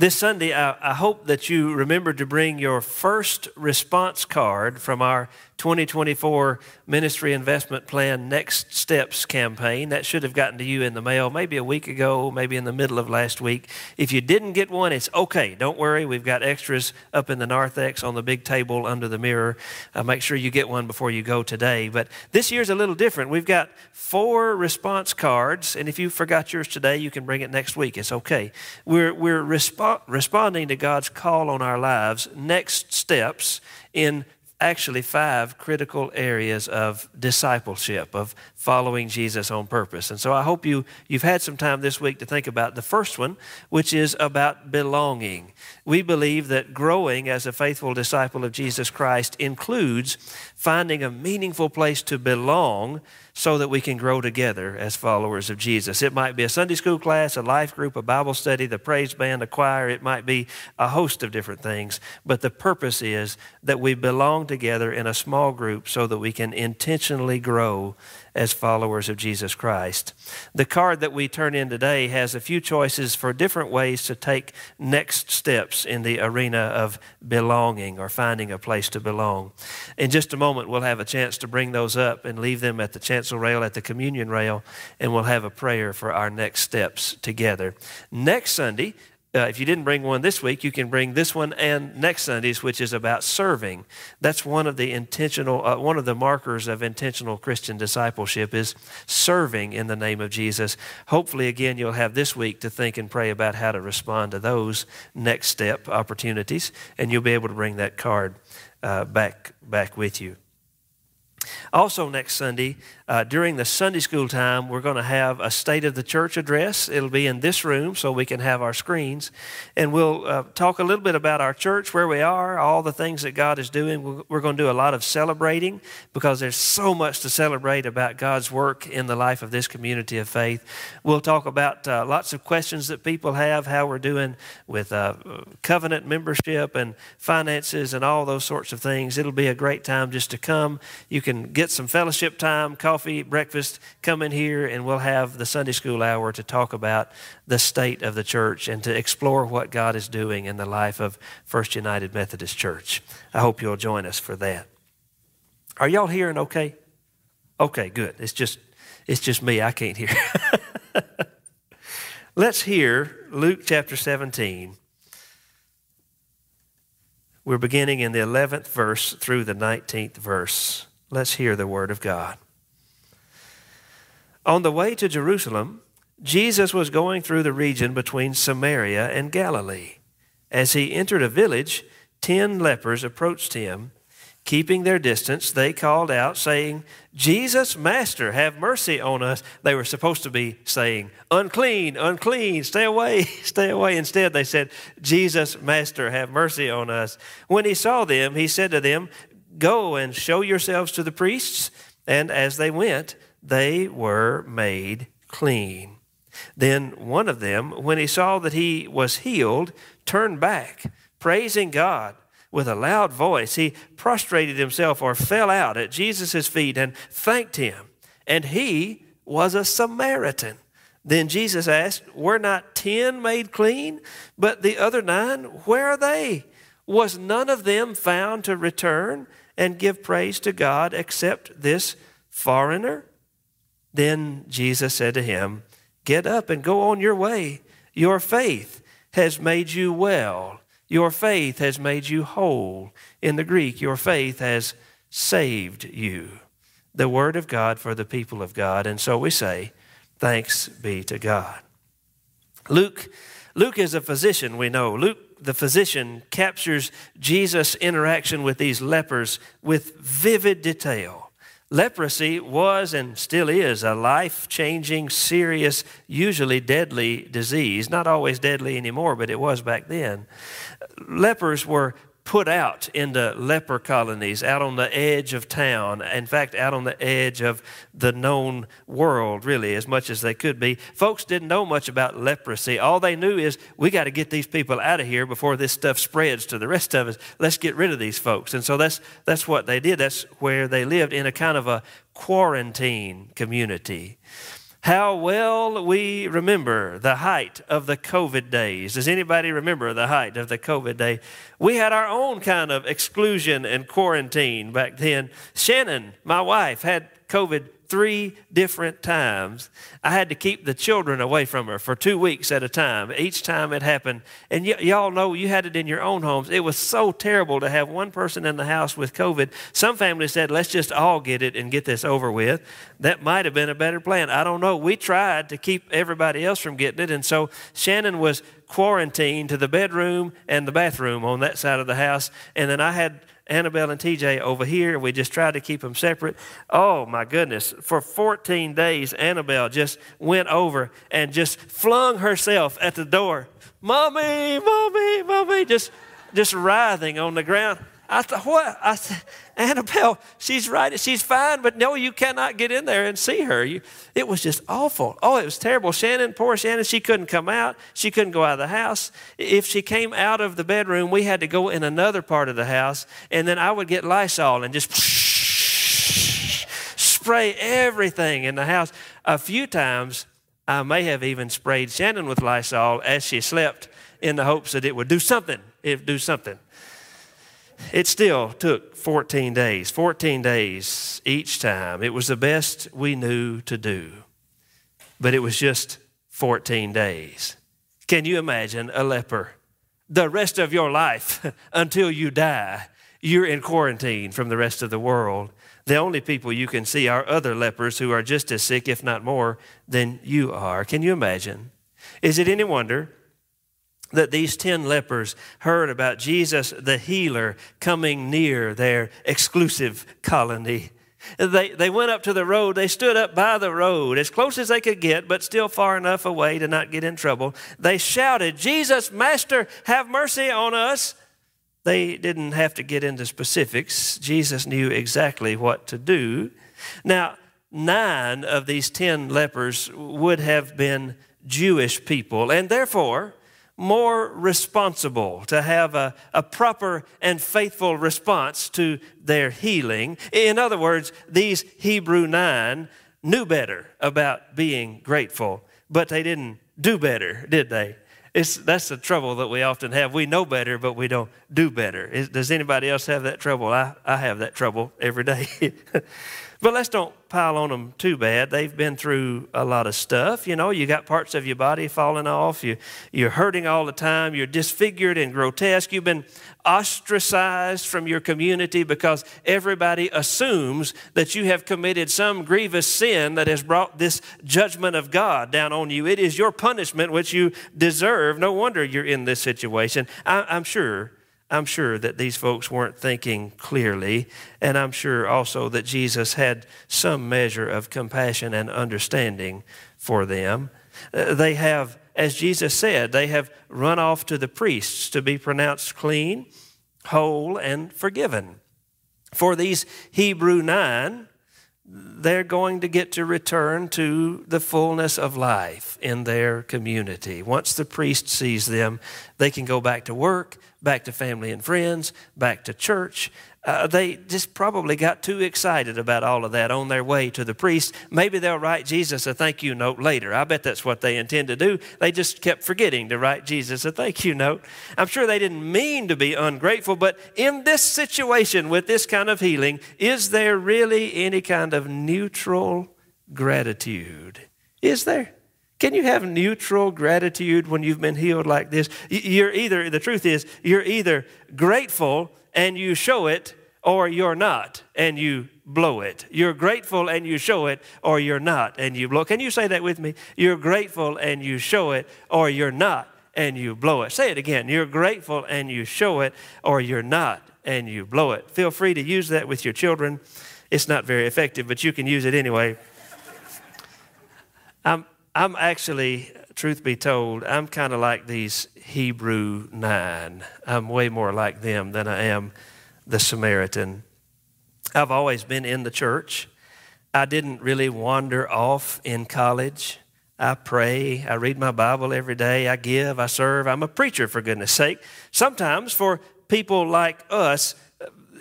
This Sunday, I, I, hope that you remember to bring your first response card from our 2024 Ministry Investment Plan Next Steps campaign. That should have gotten to you in the mail maybe a week ago, maybe in the middle of last week. If you didn't get one, it's okay. Don't worry. We've got extras up in the narthex on the big table under the mirror. Uh, make sure you get one before you go today. But this year's a little different. We've got four response cards, and if you forgot yours today, you can bring it next week. It's okay. We're, we're respo- responding to God's call on our lives, next steps in actually five critical areas of discipleship, of following Jesus on purpose. And so I hope you, you've had some time this week to think about the first one, which is about belonging. We believe that growing as a faithful disciple of Jesus Christ includes finding a meaningful place to belong so that we can grow together as followers of Jesus. It might be a Sunday school class, a life group, a Bible study, the praise band, a choir. It might be a host of different things. But the purpose is that we belong together in a small group so that we can intentionally grow as followers of Jesus Christ. The card that we turn in today has a few choices for different ways to take next steps in the arena of belonging or finding a place to belong. In just a moment, we'll have a chance to bring those up and leave them at the rail, at the communion rail, and we'll have a prayer for our next steps together. Next Sunday, uh, if you didn't bring one this week, you can bring this one and next Sunday's, which is about serving. That's one of the intentional, uh, one of the markers of intentional Christian discipleship is serving in the name of Jesus. Hopefully, again, you'll have this week to think and pray about how to respond to those next step opportunities, and you'll be able to bring that card uh, back back with you. Also, next Sunday, uh, during the Sunday school time, we're going to have a State of the Church address. It'll be in this room so we can have our screens. And we'll uh, talk a little bit about our church, where we are, all the things that God is doing. We're going to do a lot of celebrating because there's so much to celebrate about God's work in the life of this community of faith. We'll talk about uh, lots of questions that people have, how we're doing with uh, covenant membership and finances and all those sorts of things. It'll be a great time just to come. You can get some fellowship time, coffee breakfast, come in here and we'll have the Sunday school hour to talk about the state of the church and to explore what God is doing in the life of First United Methodist Church. I hope you'll join us for that. Are y'all hearing okay? Okay, good. It's just it's just me. I can't hear. Let's hear Luke chapter 17. We're beginning in the 11th verse through the 19th verse. Let's hear the word of God. On the way to Jerusalem, Jesus was going through the region between Samaria and Galilee. As he entered a village, ten lepers approached him. Keeping their distance, they called out, saying, Jesus, Master, have mercy on us. They were supposed to be saying, Unclean, unclean, stay away, stay away. Instead, they said, Jesus, Master, have mercy on us. When he saw them, he said to them, Go and show yourselves to the priests. And as they went, they were made clean. Then one of them, when he saw that he was healed, turned back, praising God with a loud voice. He prostrated himself or fell out at Jesus' feet and thanked him. And he was a Samaritan. Then Jesus asked, Were not ten made clean? But the other nine, where are they? Was none of them found to return and give praise to God except this foreigner? Then Jesus said to him, Get up and go on your way. Your faith has made you well. Your faith has made you whole. In the Greek, your faith has saved you. The word of God for the people of God. And so we say, Thanks be to God. Luke, Luke is a physician, we know. Luke, the physician, captures Jesus' interaction with these lepers with vivid detail. Leprosy was and still is a life changing, serious, usually deadly disease. Not always deadly anymore, but it was back then. Lepers were put out into leper colonies out on the edge of town. In fact, out on the edge of the known world, really, as much as they could be. Folks didn't know much about leprosy. All they knew is we got to get these people out of here before this stuff spreads to the rest of us. Let's get rid of these folks. And so that's, that's what they did. That's where they lived in a kind of a quarantine community. How well we remember the height of the COVID days. Does anybody remember the height of the COVID day? We had our own kind of exclusion and quarantine back then. Shannon, my wife, had COVID three different times. I had to keep the children away from her for two weeks at a time, each time it happened. And y- y'all know you had it in your own homes. It was so terrible to have one person in the house with COVID. Some families said, let's just all get it and get this over with. That might have been a better plan. I don't know. We tried to keep everybody else from getting it. And so Shannon was quarantined to the bedroom and the bathroom on that side of the house. And then I had Annabelle and TJ over here. We just tried to keep them separate. Oh my goodness. For 14 days, Annabelle just went over and just flung herself at the door. Mommy, mommy, mommy, just, just writhing on the ground. I thought, what? I said, Annabelle, she's right. She's fine, but no, you cannot get in there and see her. You, it was just awful. Oh, it was terrible. Shannon, poor Shannon, she couldn't come out. She couldn't go out of the house. If she came out of the bedroom, we had to go in another part of the house, and then I would get Lysol and just spray everything in the house. A few times, I may have even sprayed Shannon with Lysol as she slept in the hopes that it would do something. It do something. It still took 14 days, 14 days each time. It was the best we knew to do, but it was just 14 days. Can you imagine a leper? The rest of your life until you die, you're in quarantine from the rest of the world. The only people you can see are other lepers who are just as sick, if not more, than you are. Can you imagine? Is it any wonder that these 10 lepers heard about Jesus the healer coming near their exclusive colony. They, they went up to the road. They stood up by the road as close as they could get, but still far enough away to not get in trouble. They shouted, Jesus, Master, have mercy on us. They didn't have to get into specifics. Jesus knew exactly what to do. Now, nine of these 10 lepers would have been Jewish people, and therefore, more responsible to have a, a proper and faithful response to their healing. In other words, these Hebrew nine knew better about being grateful, but they didn't do better, did they? It's, that's the trouble that we often have. We know better, but we don't do better. Is, does anybody else have that trouble? I, I have that trouble every day. but let's don't pile on them too bad. They've been through a lot of stuff. You know, you got parts of your body falling off. You, you're hurting all the time. You're disfigured and grotesque. You've been ostracized from your community because everybody assumes that you have committed some grievous sin that has brought this judgment of God down on you. It is your punishment which you deserve. No wonder you're in this situation. I, I'm sure I'm sure that these folks weren't thinking clearly, and I'm sure also that Jesus had some measure of compassion and understanding for them. Uh, they have, as Jesus said, they have run off to the priests to be pronounced clean, whole, and forgiven. For these Hebrew nine, they're going to get to return to the fullness of life in their community. Once the priest sees them, They can go back to work, back to family and friends, back to church. Uh, they just probably got too excited about all of that on their way to the priest. Maybe they'll write Jesus a thank you note later. I bet that's what they intend to do. They just kept forgetting to write Jesus a thank you note. I'm sure they didn't mean to be ungrateful, but in this situation with this kind of healing, is there really any kind of neutral gratitude? Is there? Can you have neutral gratitude when you've been healed like this? You're either, the truth is, you're either grateful and you show it, or you're not and you blow it. You're grateful and you show it, or you're not and you blow. Can you say that with me? You're grateful and you show it, or you're not and you blow it. Say it again. You're grateful and you show it, or you're not and you blow it. Feel free to use that with your children. It's not very effective, but you can use it anyway. I'm, I'm actually, truth be told, I'm kind of like these Hebrew nine. I'm way more like them than I am the Samaritan. I've always been in the church. I didn't really wander off in college. I pray, I read my Bible every day, I give, I serve. I'm a preacher, for goodness sake. Sometimes for people like us,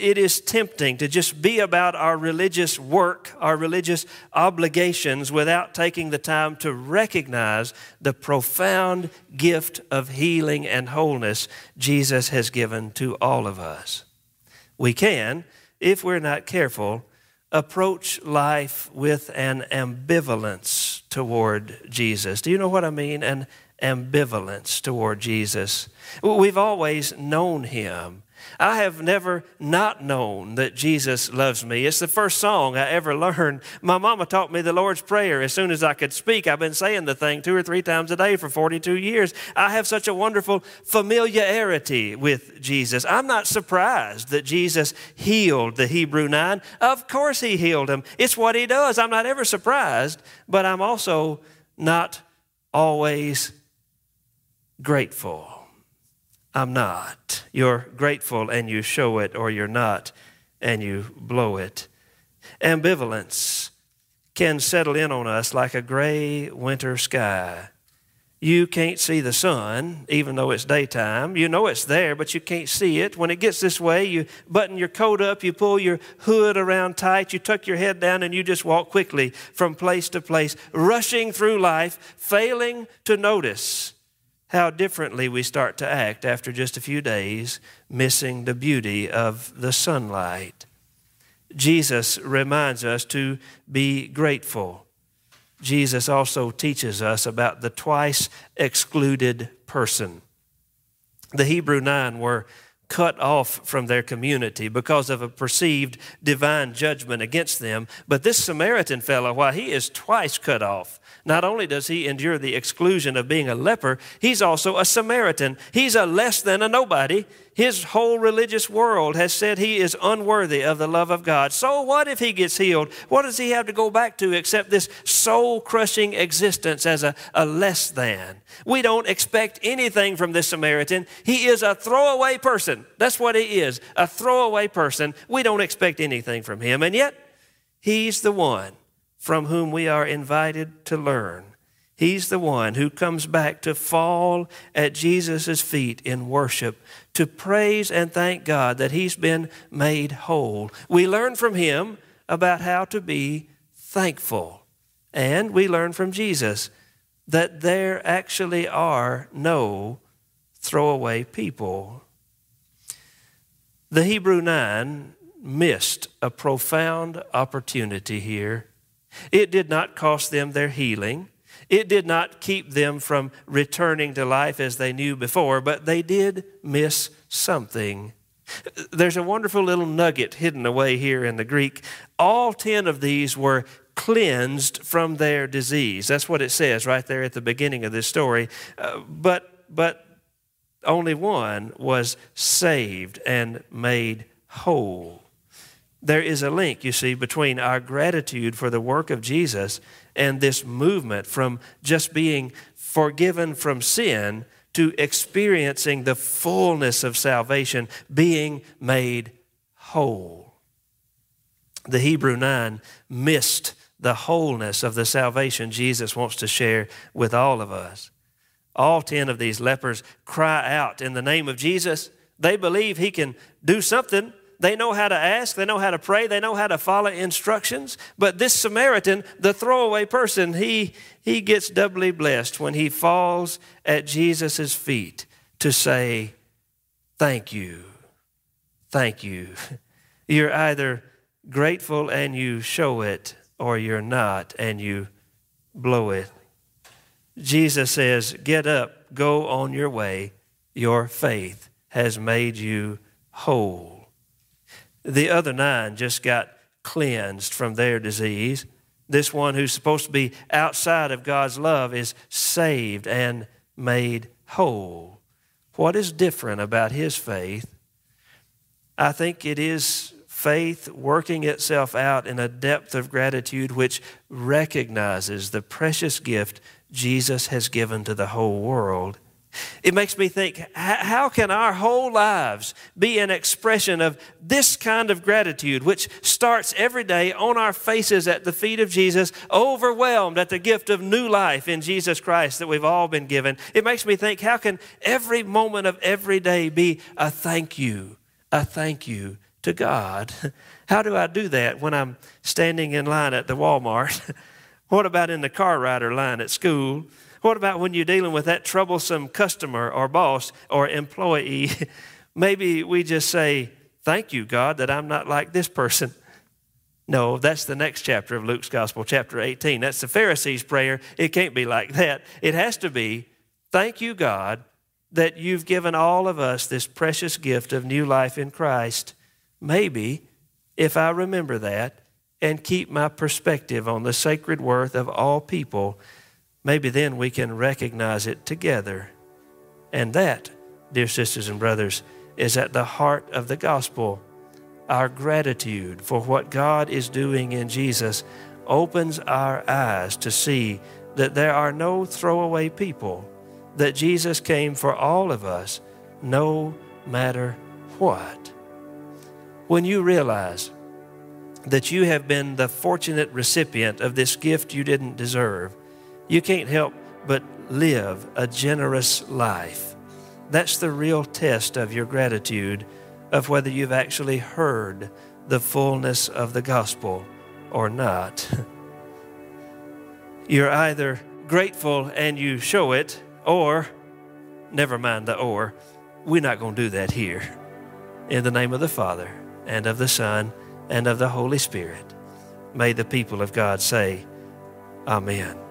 it is tempting to just be about our religious work, our religious obligations, without taking the time to recognize the profound gift of healing and wholeness Jesus has given to all of us. We can, if we're not careful, approach life with an ambivalence toward Jesus. Do you know what I mean? An ambivalence toward Jesus. We've always known him. I have never not known that Jesus loves me. It's the first song I ever learned. My mama taught me the Lord's Prayer as soon as I could speak. I've been saying the thing two or three times a day for 42 years. I have such a wonderful familiarity with Jesus. I'm not surprised that Jesus healed the Hebrew nine. Of course, he healed him. It's what he does. I'm not ever surprised, but I'm also not always grateful. I'm not. You're grateful and you show it, or you're not and you blow it. Ambivalence can settle in on us like a gray winter sky. You can't see the sun, even though it's daytime. You know it's there, but you can't see it. When it gets this way, you button your coat up, you pull your hood around tight, you tuck your head down, and you just walk quickly from place to place, rushing through life, failing to notice how differently we start to act after just a few days, missing the beauty of the sunlight. Jesus reminds us to be grateful. Jesus also teaches us about the twice excluded person. The Hebrew nine were cut off from their community because of a perceived divine judgment against them. But this Samaritan fellow, why, he is twice cut off. Not only does he endure the exclusion of being a leper, he's also a Samaritan. He's a less than a nobody. His whole religious world has said he is unworthy of the love of God. So, what if he gets healed? What does he have to go back to except this soul crushing existence as a, a less than? We don't expect anything from this Samaritan. He is a throwaway person. That's what he is a throwaway person. We don't expect anything from him. And yet, he's the one from whom we are invited to learn. He's the one who comes back to fall at Jesus' feet in worship, to praise and thank God that he's been made whole. We learn from him about how to be thankful. And we learn from Jesus that there actually are no throwaway people. The Hebrew nine missed a profound opportunity here it did not cost them their healing. It did not keep them from returning to life as they knew before, but they did miss something. There's a wonderful little nugget hidden away here in the Greek. All 10 of these were cleansed from their disease. That's what it says right there at the beginning of this story. Uh, but, but only one was saved and made whole. There is a link, you see, between our gratitude for the work of Jesus and this movement from just being forgiven from sin to experiencing the fullness of salvation, being made whole. The Hebrew 9 missed the wholeness of the salvation Jesus wants to share with all of us. All 10 of these lepers cry out in the name of Jesus. They believe he can do something. They know how to ask, they know how to pray, they know how to follow instructions. But this Samaritan, the throwaway person, he, he gets doubly blessed when he falls at Jesus' feet to say, Thank you. Thank you. You're either grateful and you show it, or you're not and you blow it. Jesus says, Get up, go on your way. Your faith has made you whole. The other nine just got cleansed from their disease. This one who's supposed to be outside of God's love is saved and made whole. What is different about his faith? I think it is faith working itself out in a depth of gratitude which recognizes the precious gift Jesus has given to the whole world. It makes me think how can our whole lives be an expression of this kind of gratitude, which starts every day on our faces at the feet of Jesus, overwhelmed at the gift of new life in Jesus Christ that we've all been given? It makes me think how can every moment of every day be a thank you, a thank you to God. How do I do that when I'm standing in line at the Walmart? what about in the car rider line at school? What about when you're dealing with that troublesome customer or boss or employee? Maybe we just say, Thank you, God, that I'm not like this person. No, that's the next chapter of Luke's Gospel, chapter 18. That's the Pharisees' prayer. It can't be like that. It has to be, Thank you, God, that you've given all of us this precious gift of new life in Christ. Maybe if I remember that and keep my perspective on the sacred worth of all people, maybe then we can recognize it together. And that, dear sisters and brothers, is at the heart of the gospel. Our gratitude for what God is doing in Jesus opens our eyes to see that there are no throwaway people, that Jesus came for all of us, no matter what when you realize that you have been the fortunate recipient of this gift you didn't deserve, you can't help but live a generous life. That's the real test of your gratitude, of whether you've actually heard the fullness of the gospel or not. You're either grateful and you show it, or, never mind the or, we're not going to do that here. In the name of the Father, and of the Son, and of the Holy Spirit. May the people of God say, Amen.